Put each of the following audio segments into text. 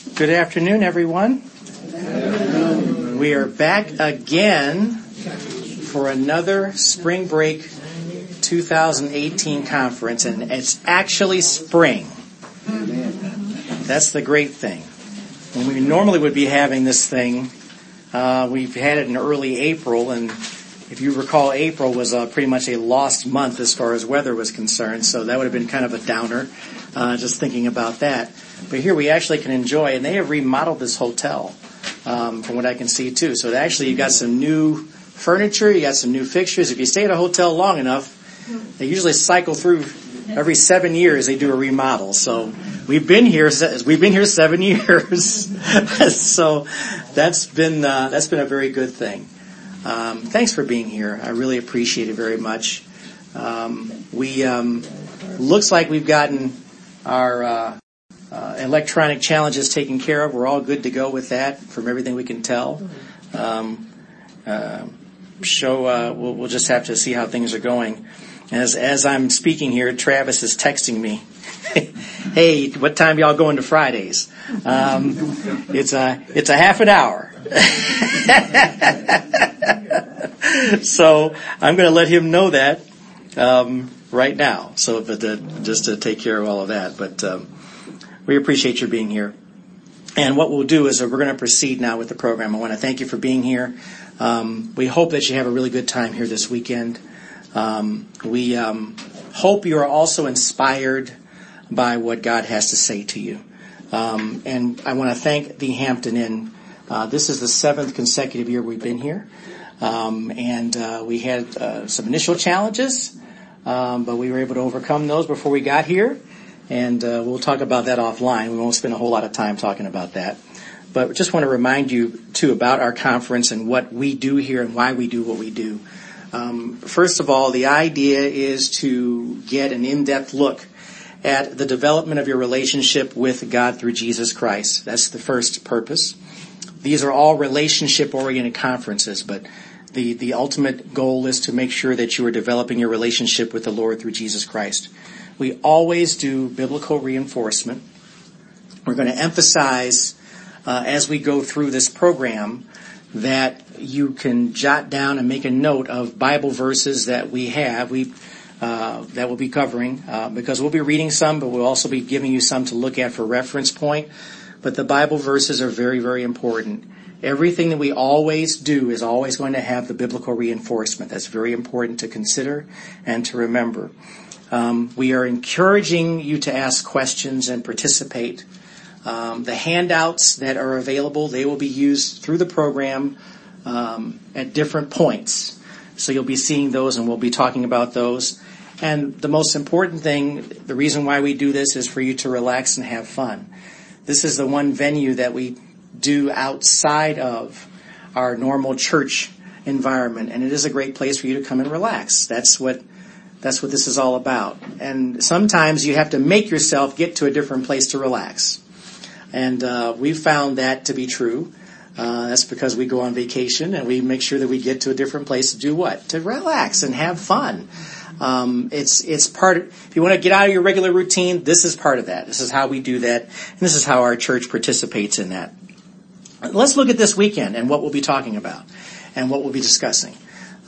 Good afternoon, everyone. We are back again for another spring break 2018 conference, and it's actually spring. That's the great thing. When we normally would be having this thing, uh, we've had it in early April, and if you recall, April was uh, pretty much a lost month as far as weather was concerned, so that would have been kind of a downer, uh, just thinking about that. But here we actually can enjoy, and they have remodeled this hotel, um, from what I can see too. So actually, you got some new furniture, you got some new fixtures. If you stay at a hotel long enough, they usually cycle through every seven years. They do a remodel. So we've been here. We've been here seven years. so that's been uh, that's been a very good thing. Um, thanks for being here. I really appreciate it very much. Um, we um, looks like we've gotten our uh, uh, electronic challenges taken care of. We're all good to go with that, from everything we can tell. Um, uh, show uh, we'll, we'll, just have to see how things are going. As as I'm speaking here, Travis is texting me. hey, what time y'all going to Fridays? Um, it's a it's a half an hour. so I'm going to let him know that um, right now. So, but to, just to take care of all of that. But um, we appreciate your being here. And what we'll do is we're going to proceed now with the program. I want to thank you for being here. Um, we hope that you have a really good time here this weekend. Um, we um, hope you are also inspired by what God has to say to you. Um, and I want to thank the Hampton Inn. Uh, this is the seventh consecutive year we've been here. Um, and uh, we had uh, some initial challenges, um, but we were able to overcome those before we got here. And uh, we'll talk about that offline. We won't spend a whole lot of time talking about that. But just want to remind you too about our conference and what we do here and why we do what we do. Um, first of all, the idea is to get an in-depth look at the development of your relationship with God through Jesus Christ. That's the first purpose. These are all relationship oriented conferences, but the, the ultimate goal is to make sure that you are developing your relationship with the Lord through Jesus Christ. We always do biblical reinforcement. We're going to emphasize uh, as we go through this program that you can jot down and make a note of Bible verses that we have. We uh, that we'll be covering uh, because we'll be reading some, but we'll also be giving you some to look at for reference point. But the Bible verses are very, very important. Everything that we always do is always going to have the biblical reinforcement. That's very important to consider and to remember. Um, we are encouraging you to ask questions and participate. Um, the handouts that are available, they will be used through the program um, at different points. So you'll be seeing those and we'll be talking about those. And the most important thing, the reason why we do this is for you to relax and have fun. This is the one venue that we do outside of our normal church environment. And it is a great place for you to come and relax. That's what, that's what this is all about. And sometimes you have to make yourself get to a different place to relax. And, uh, we've found that to be true. Uh, that's because we go on vacation and we make sure that we get to a different place to do what? To relax and have fun. Um, it's it's part. Of, if you want to get out of your regular routine, this is part of that. This is how we do that, and this is how our church participates in that. Let's look at this weekend and what we'll be talking about and what we'll be discussing.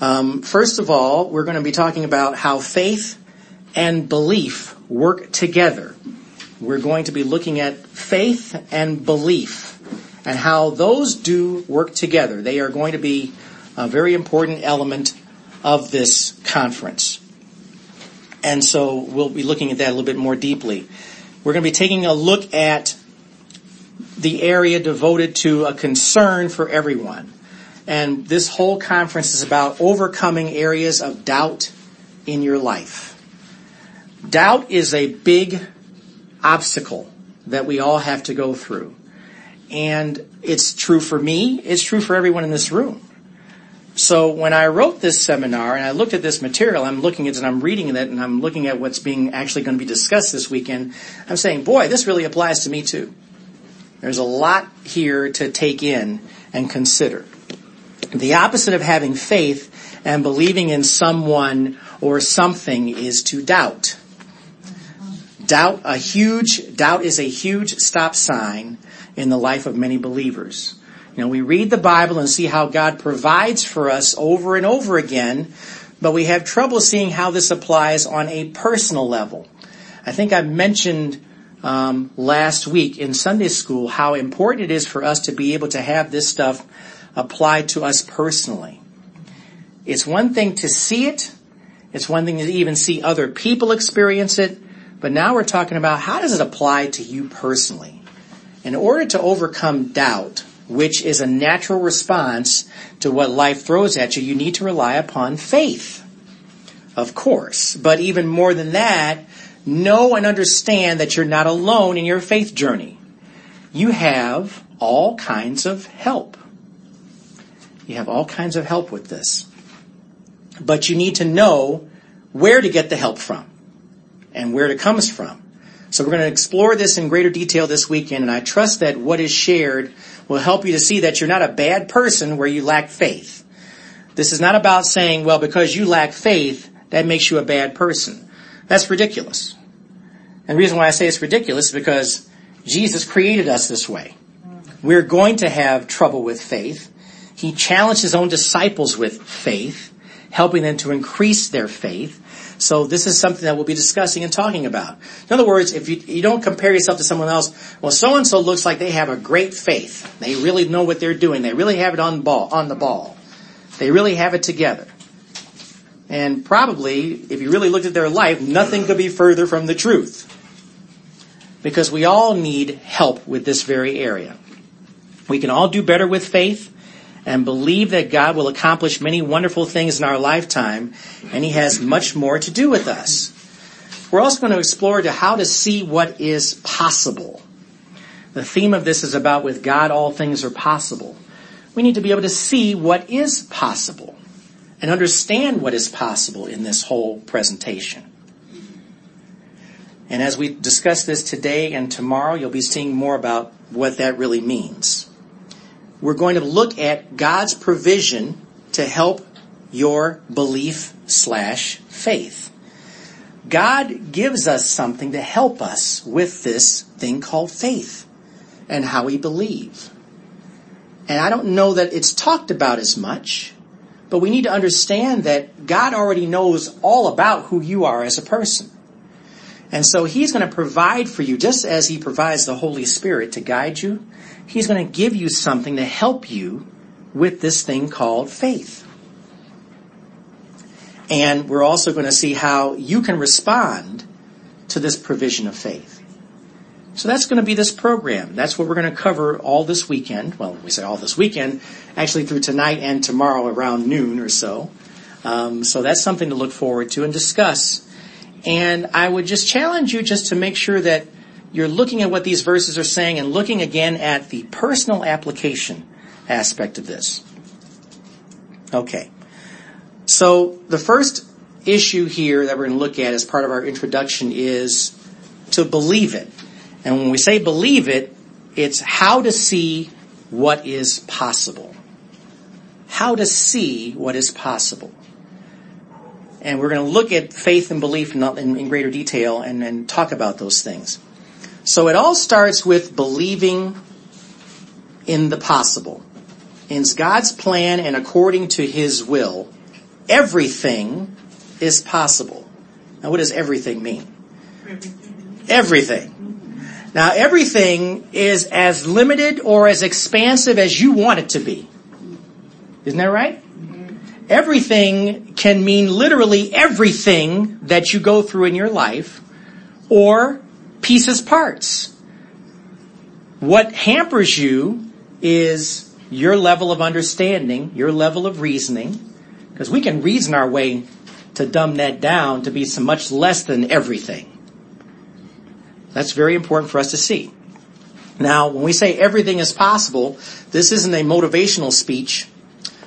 Um, first of all, we're going to be talking about how faith and belief work together. We're going to be looking at faith and belief and how those do work together. They are going to be a very important element of this conference. And so we'll be looking at that a little bit more deeply. We're going to be taking a look at the area devoted to a concern for everyone. And this whole conference is about overcoming areas of doubt in your life. Doubt is a big obstacle that we all have to go through. And it's true for me, it's true for everyone in this room. So when I wrote this seminar and I looked at this material, I'm looking at it and I'm reading it and I'm looking at what's being actually going to be discussed this weekend. I'm saying, boy, this really applies to me too. There's a lot here to take in and consider. The opposite of having faith and believing in someone or something is to doubt. doubt a huge doubt is a huge stop sign in the life of many believers. You know, we read the Bible and see how God provides for us over and over again, but we have trouble seeing how this applies on a personal level. I think I mentioned um, last week in Sunday school how important it is for us to be able to have this stuff applied to us personally. It's one thing to see it. It's one thing to even see other people experience it. But now we're talking about how does it apply to you personally? In order to overcome doubt, which is a natural response to what life throws at you, you need to rely upon faith. Of course. But even more than that, know and understand that you're not alone in your faith journey. You have all kinds of help. You have all kinds of help with this. But you need to know where to get the help from and where it comes from. So we're going to explore this in greater detail this weekend, and I trust that what is shared will help you to see that you're not a bad person where you lack faith. This is not about saying, well, because you lack faith, that makes you a bad person. That's ridiculous. And the reason why I say it's ridiculous is because Jesus created us this way. We're going to have trouble with faith. He challenged his own disciples with faith, helping them to increase their faith. So this is something that we'll be discussing and talking about. In other words, if you, you don't compare yourself to someone else, well, so and so looks like they have a great faith. They really know what they're doing. They really have it on ball, on the ball. They really have it together. And probably, if you really looked at their life, nothing could be further from the truth. Because we all need help with this very area. We can all do better with faith and believe that God will accomplish many wonderful things in our lifetime, and He has much more to do with us. We're also going to explore to how to see what is possible. The theme of this is about with God all things are possible. We need to be able to see what is possible and understand what is possible in this whole presentation. And as we discuss this today and tomorrow, you'll be seeing more about what that really means we're going to look at God's provision to help your belief slash faith. God gives us something to help us with this thing called faith and how we believe. And I don't know that it's talked about as much, but we need to understand that God already knows all about who you are as a person. And so He's going to provide for you, just as He provides the Holy Spirit to guide you, He's going to give you something to help you with this thing called faith. And we're also going to see how you can respond to this provision of faith. So that's going to be this program. That's what we're going to cover all this weekend. Well, we say all this weekend, actually through tonight and tomorrow around noon or so. Um, so that's something to look forward to and discuss. And I would just challenge you just to make sure that you're looking at what these verses are saying and looking again at the personal application aspect of this. Okay. So the first issue here that we're going to look at as part of our introduction is to believe it. And when we say believe it, it's how to see what is possible. How to see what is possible. And we're going to look at faith and belief in, in, greater detail and, and talk about those things. So it all starts with believing in the possible. In God's plan and according to His will, everything is possible. Now what does everything mean? Everything. Now everything is as limited or as expansive as you want it to be. Isn't that right? Everything can mean literally everything that you go through in your life or pieces parts. What hampers you is your level of understanding, your level of reasoning, because we can reason our way to dumb that down to be so much less than everything. That's very important for us to see. Now, when we say everything is possible, this isn't a motivational speech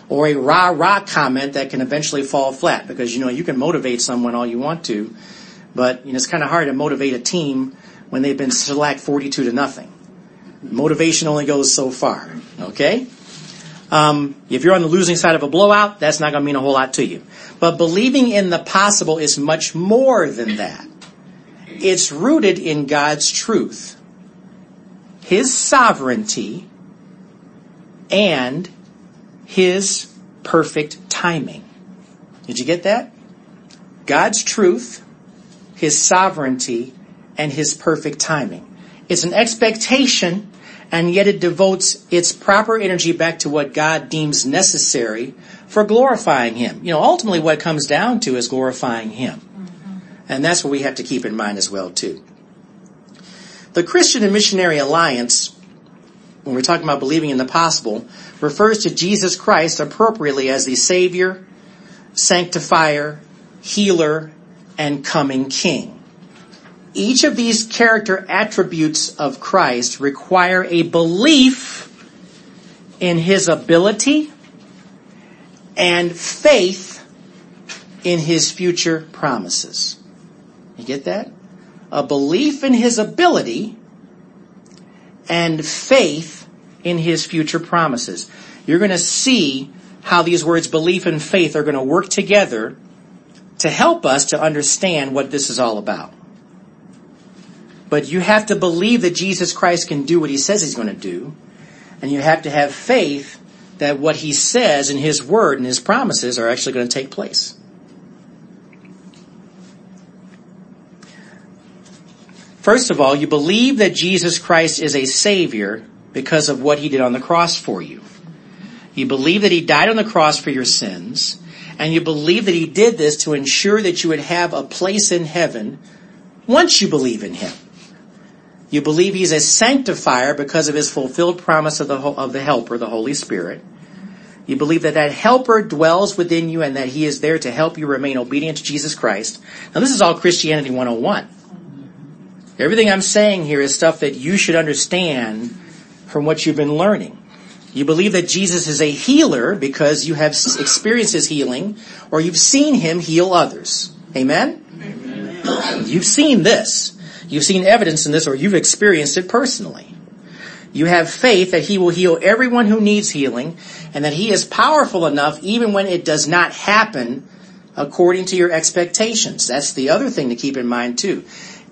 or a rah rah comment that can eventually fall flat because you know you can motivate someone all you want to, but you know it's kind of hard to motivate a team when they've been shellacked 42 to nothing. Motivation only goes so far. Okay? Um, if you're on the losing side of a blowout, that's not going to mean a whole lot to you. But believing in the possible is much more than that. It's rooted in God's truth, His sovereignty, and His perfect timing. Did you get that? God's truth, His sovereignty, and His perfect timing. It's an expectation, and yet it devotes its proper energy back to what God deems necessary for glorifying Him. You know, ultimately what it comes down to is glorifying Him. Mm-hmm. And that's what we have to keep in mind as well, too. The Christian and Missionary Alliance, when we're talking about believing in the possible, refers to Jesus Christ appropriately as the Savior, Sanctifier, Healer, and Coming King. Each of these character attributes of Christ require a belief in His ability and faith in His future promises. You get that? A belief in His ability and faith in His future promises. You're going to see how these words belief and faith are going to work together to help us to understand what this is all about. But you have to believe that Jesus Christ can do what he says he's going to do. And you have to have faith that what he says in his word and his promises are actually going to take place. First of all, you believe that Jesus Christ is a savior because of what he did on the cross for you. You believe that he died on the cross for your sins, and you believe that he did this to ensure that you would have a place in heaven once you believe in him. You believe he's a sanctifier because of his fulfilled promise of the, of the helper, the Holy Spirit. You believe that that helper dwells within you and that he is there to help you remain obedient to Jesus Christ. Now this is all Christianity 101. Everything I'm saying here is stuff that you should understand from what you've been learning. You believe that Jesus is a healer because you have experienced his healing or you've seen him heal others. Amen? Amen? You've seen this. You've seen evidence in this or you've experienced it personally. You have faith that he will heal everyone who needs healing and that he is powerful enough even when it does not happen according to your expectations. That's the other thing to keep in mind too.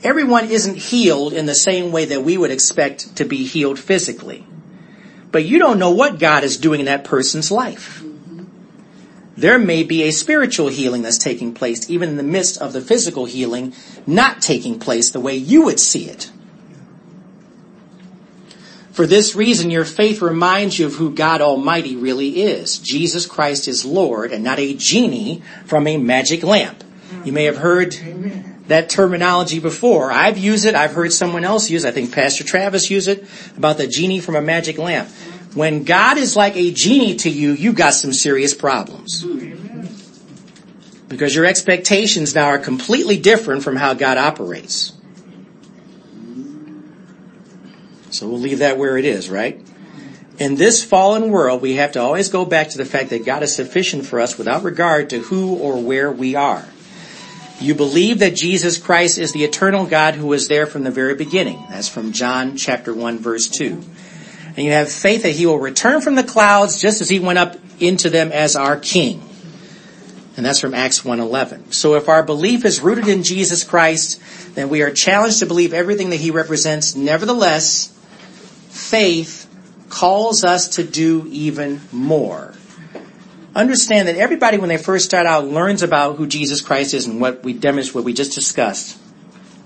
Everyone isn't healed in the same way that we would expect to be healed physically. But you don't know what God is doing in that person's life. There may be a spiritual healing that's taking place even in the midst of the physical healing not taking place the way you would see it. For this reason, your faith reminds you of who God Almighty really is. Jesus Christ is Lord and not a genie from a magic lamp. You may have heard that terminology before. I've used it. I've heard someone else use it. I think Pastor Travis used it about the genie from a magic lamp. When God is like a genie to you, you've got some serious problems. Because your expectations now are completely different from how God operates. So we'll leave that where it is, right? In this fallen world, we have to always go back to the fact that God is sufficient for us without regard to who or where we are. You believe that Jesus Christ is the eternal God who was there from the very beginning. That's from John chapter 1 verse 2. And you have faith that he will return from the clouds just as he went up into them as our king. And that's from Acts 1:11. So if our belief is rooted in Jesus Christ, then we are challenged to believe everything that he represents. Nevertheless, faith calls us to do even more understand that everybody when they first start out learns about who Jesus Christ is and what we demonstrate, what we just discussed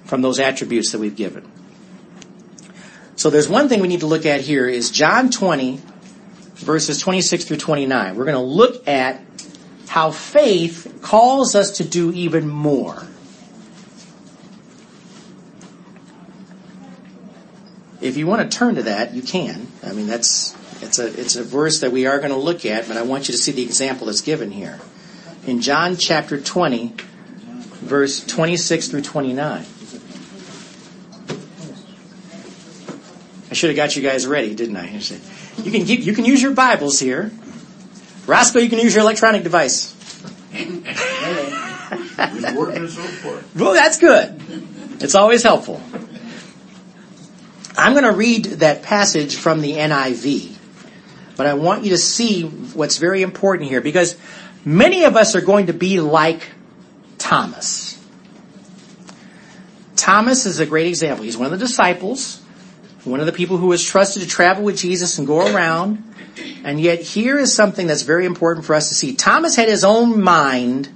from those attributes that we've given. So there's one thing we need to look at here is John 20 verses 26 through 29. We're going to look at how faith calls us to do even more. If you want to turn to that, you can. I mean, that's it's a, it's a verse that we are going to look at, but I want you to see the example that's given here. In John chapter 20, verse 26 through 29. I should have got you guys ready, didn't I? You can, keep, you can use your Bibles here. Roscoe, you can use your electronic device. well, that's good. It's always helpful. I'm going to read that passage from the NIV. But I want you to see what's very important here because many of us are going to be like Thomas. Thomas is a great example. He's one of the disciples, one of the people who was trusted to travel with Jesus and go around. And yet here is something that's very important for us to see. Thomas had his own mind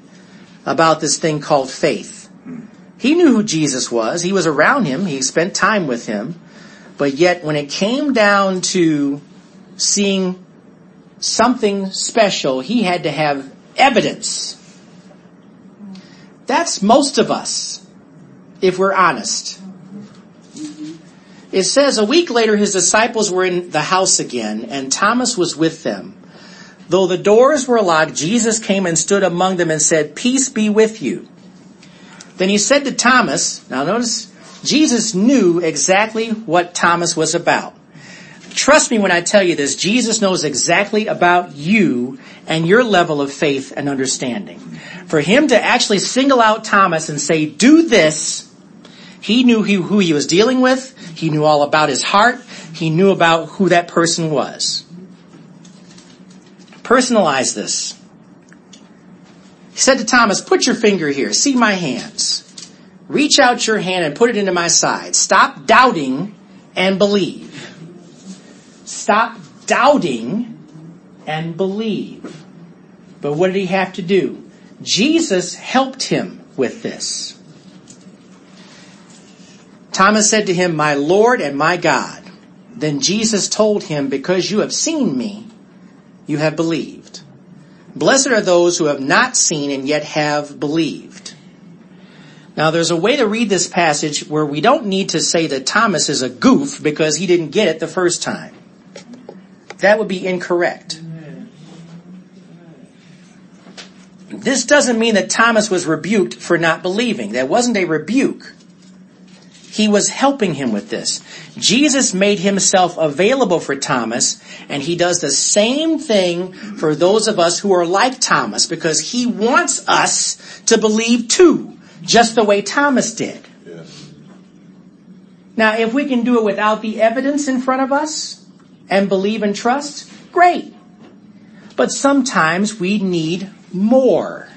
about this thing called faith. He knew who Jesus was. He was around him. He spent time with him. But yet when it came down to seeing something special, he had to have evidence. That's most of us, if we're honest. It says a week later his disciples were in the house again and Thomas was with them. Though the doors were locked, Jesus came and stood among them and said, peace be with you. Then he said to Thomas, now notice, Jesus knew exactly what Thomas was about. Trust me when I tell you this, Jesus knows exactly about you and your level of faith and understanding. For him to actually single out Thomas and say, do this, he knew who he was dealing with. He knew all about his heart. He knew about who that person was. Personalize this. He said to Thomas, put your finger here. See my hands. Reach out your hand and put it into my side. Stop doubting and believe. Stop doubting and believe. But what did he have to do? Jesus helped him with this. Thomas said to him, My Lord and my God. Then Jesus told him, Because you have seen me, you have believed. Blessed are those who have not seen and yet have believed. Now there's a way to read this passage where we don't need to say that Thomas is a goof because he didn't get it the first time. That would be incorrect. This doesn't mean that Thomas was rebuked for not believing. That wasn't a rebuke. He was helping him with this. Jesus made himself available for Thomas, and he does the same thing for those of us who are like Thomas, because he wants us to believe too, just the way Thomas did. Yes. Now, if we can do it without the evidence in front of us and believe and trust, great. But sometimes we need more.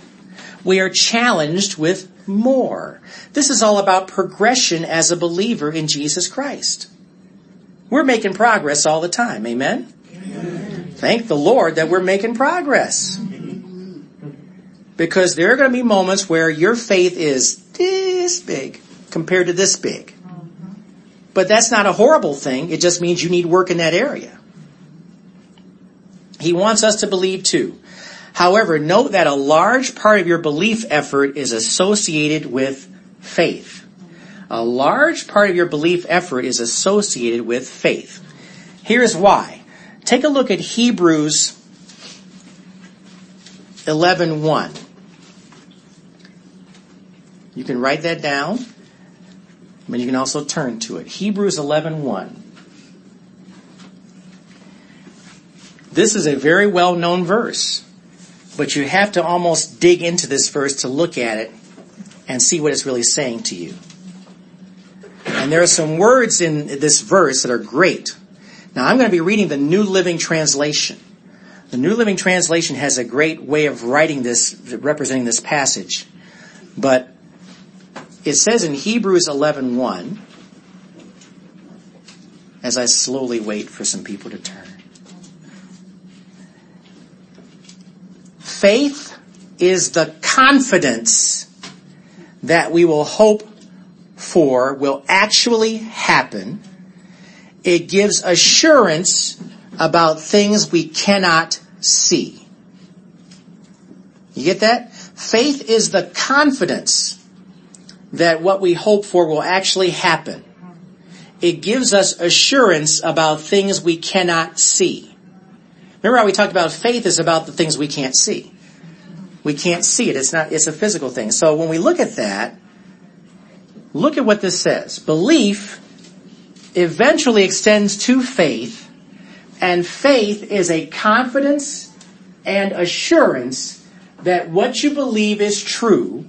We are challenged with more. This is all about progression as a believer in Jesus Christ. We're making progress all the time. Amen? Amen. Thank the Lord that we're making progress. Because there are going to be moments where your faith is this big compared to this big. But that's not a horrible thing. It just means you need work in that area. He wants us to believe too. However, note that a large part of your belief effort is associated with faith. A large part of your belief effort is associated with faith. Here's why. Take a look at Hebrews 11:1. You can write that down, but you can also turn to it. Hebrews 11:1. This is a very well-known verse. But you have to almost dig into this verse to look at it and see what it's really saying to you. And there are some words in this verse that are great. Now I'm going to be reading the New Living Translation. The New Living Translation has a great way of writing this, representing this passage. But it says in Hebrews 11.1, as I slowly wait for some people to turn. Faith is the confidence that we will hope for will actually happen. It gives assurance about things we cannot see. You get that? Faith is the confidence that what we hope for will actually happen. It gives us assurance about things we cannot see. Remember how we talked about faith is about the things we can't see. We can't see it. It's not, it's a physical thing. So when we look at that, look at what this says. Belief eventually extends to faith, and faith is a confidence and assurance that what you believe is true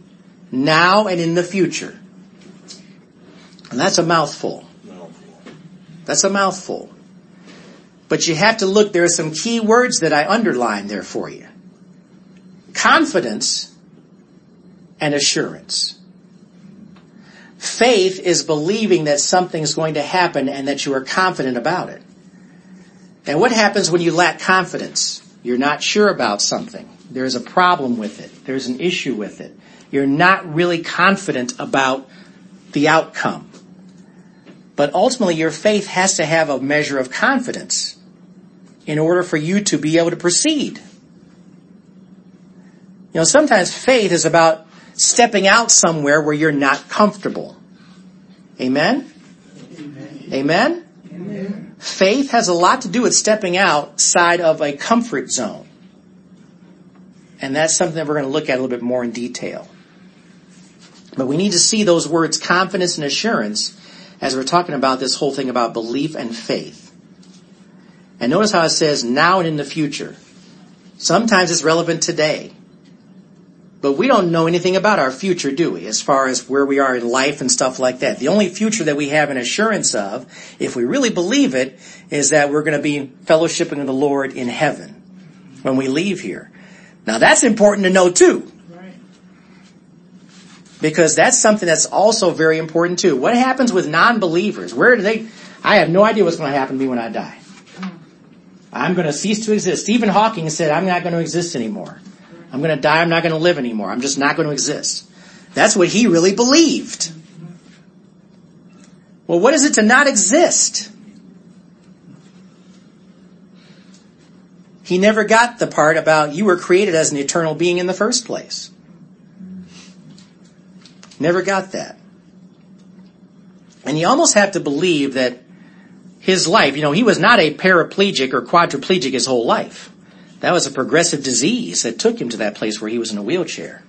now and in the future. And that's a mouthful. That's a mouthful. But you have to look, there are some key words that I underlined there for you confidence and assurance. Faith is believing that something's going to happen and that you are confident about it. And what happens when you lack confidence? You're not sure about something. There's a problem with it. There's an issue with it. You're not really confident about the outcome. But ultimately your faith has to have a measure of confidence in order for you to be able to proceed. You know, sometimes faith is about stepping out somewhere where you're not comfortable. Amen? Amen? Amen? Amen. Faith has a lot to do with stepping outside of a comfort zone. And that's something that we're going to look at a little bit more in detail. But we need to see those words confidence and assurance as we're talking about this whole thing about belief and faith. And notice how it says now and in the future. Sometimes it's relevant today. But we don't know anything about our future, do we? As far as where we are in life and stuff like that. The only future that we have an assurance of, if we really believe it, is that we're going to be fellowshipping with the Lord in heaven when we leave here. Now that's important to know too. Because that's something that's also very important too. What happens with non-believers? Where do they, I have no idea what's going to happen to me when I die. I'm going to cease to exist. Stephen Hawking said, I'm not going to exist anymore. I'm going to die. I'm not going to live anymore. I'm just not going to exist. That's what he really believed. Well, what is it to not exist? He never got the part about you were created as an eternal being in the first place. Never got that. And you almost have to believe that his life, you know, he was not a paraplegic or quadriplegic his whole life. That was a progressive disease that took him to that place where he was in a wheelchair.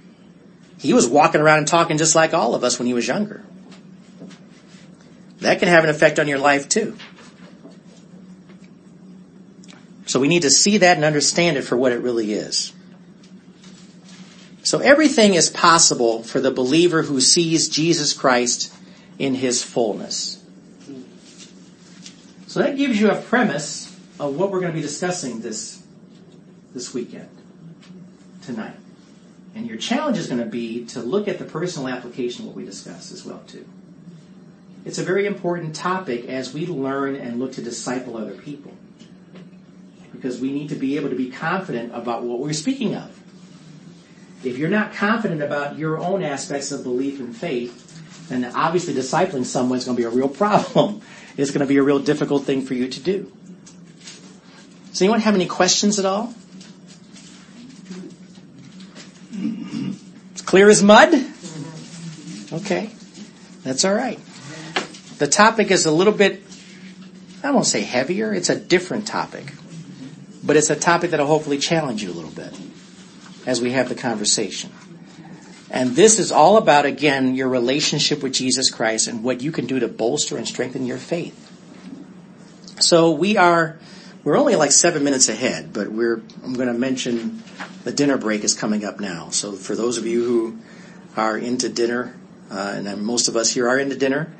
He was walking around and talking just like all of us when he was younger. That can have an effect on your life too. So we need to see that and understand it for what it really is. So everything is possible for the believer who sees Jesus Christ in his fullness. So that gives you a premise of what we're going to be discussing this, this weekend, tonight. And your challenge is going to be to look at the personal application of what we discuss as well too. It's a very important topic as we learn and look to disciple other people. Because we need to be able to be confident about what we're speaking of. If you're not confident about your own aspects of belief and faith, then obviously discipling someone is going to be a real problem. It's going to be a real difficult thing for you to do. Does anyone have any questions at all? It's clear as mud? Okay. That's all right. The topic is a little bit, I won't say heavier, it's a different topic. But it's a topic that'll hopefully challenge you a little bit as we have the conversation. And this is all about, again, your relationship with Jesus Christ and what you can do to bolster and strengthen your faith. So we are, we're only like seven minutes ahead, but we're, I'm going to mention the dinner break is coming up now. So for those of you who are into dinner, uh, and most of us here are into dinner,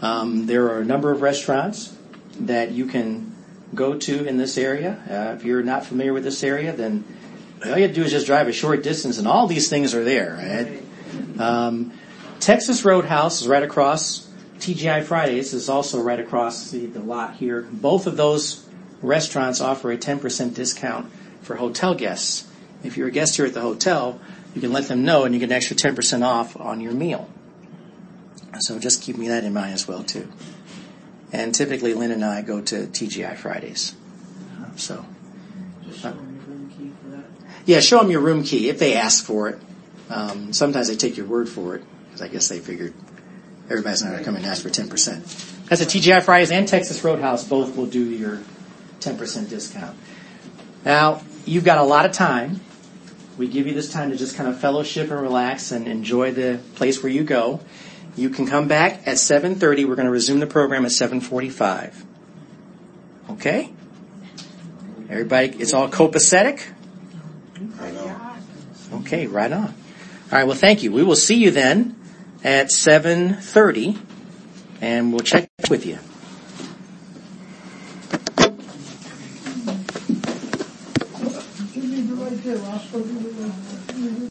um, there are a number of restaurants that you can go to in this area. Uh, if you're not familiar with this area, then all you have to do is just drive a short distance, and all these things are there. Right? Um, Texas Roadhouse is right across. TGI Fridays is also right across the, the lot here. Both of those restaurants offer a 10% discount for hotel guests. If you're a guest here at the hotel, you can let them know and you get an extra 10% off on your meal. So just keep that in mind as well too. And typically Lynn and I go to TGI Fridays. So. Uh, yeah, show them your room key if they ask for it. Um, sometimes they take your word for it because I guess they figured everybody's not going to come and ask for 10%. That's a TGI Fridays and Texas Roadhouse both will do your 10% discount. Now, you've got a lot of time. We give you this time to just kind of fellowship and relax and enjoy the place where you go. You can come back at 7.30. We're going to resume the program at 7.45. Okay? Everybody, it's all copacetic? Okay, right on. All right, well thank you. We will see you then at 7.30 and we'll check with you.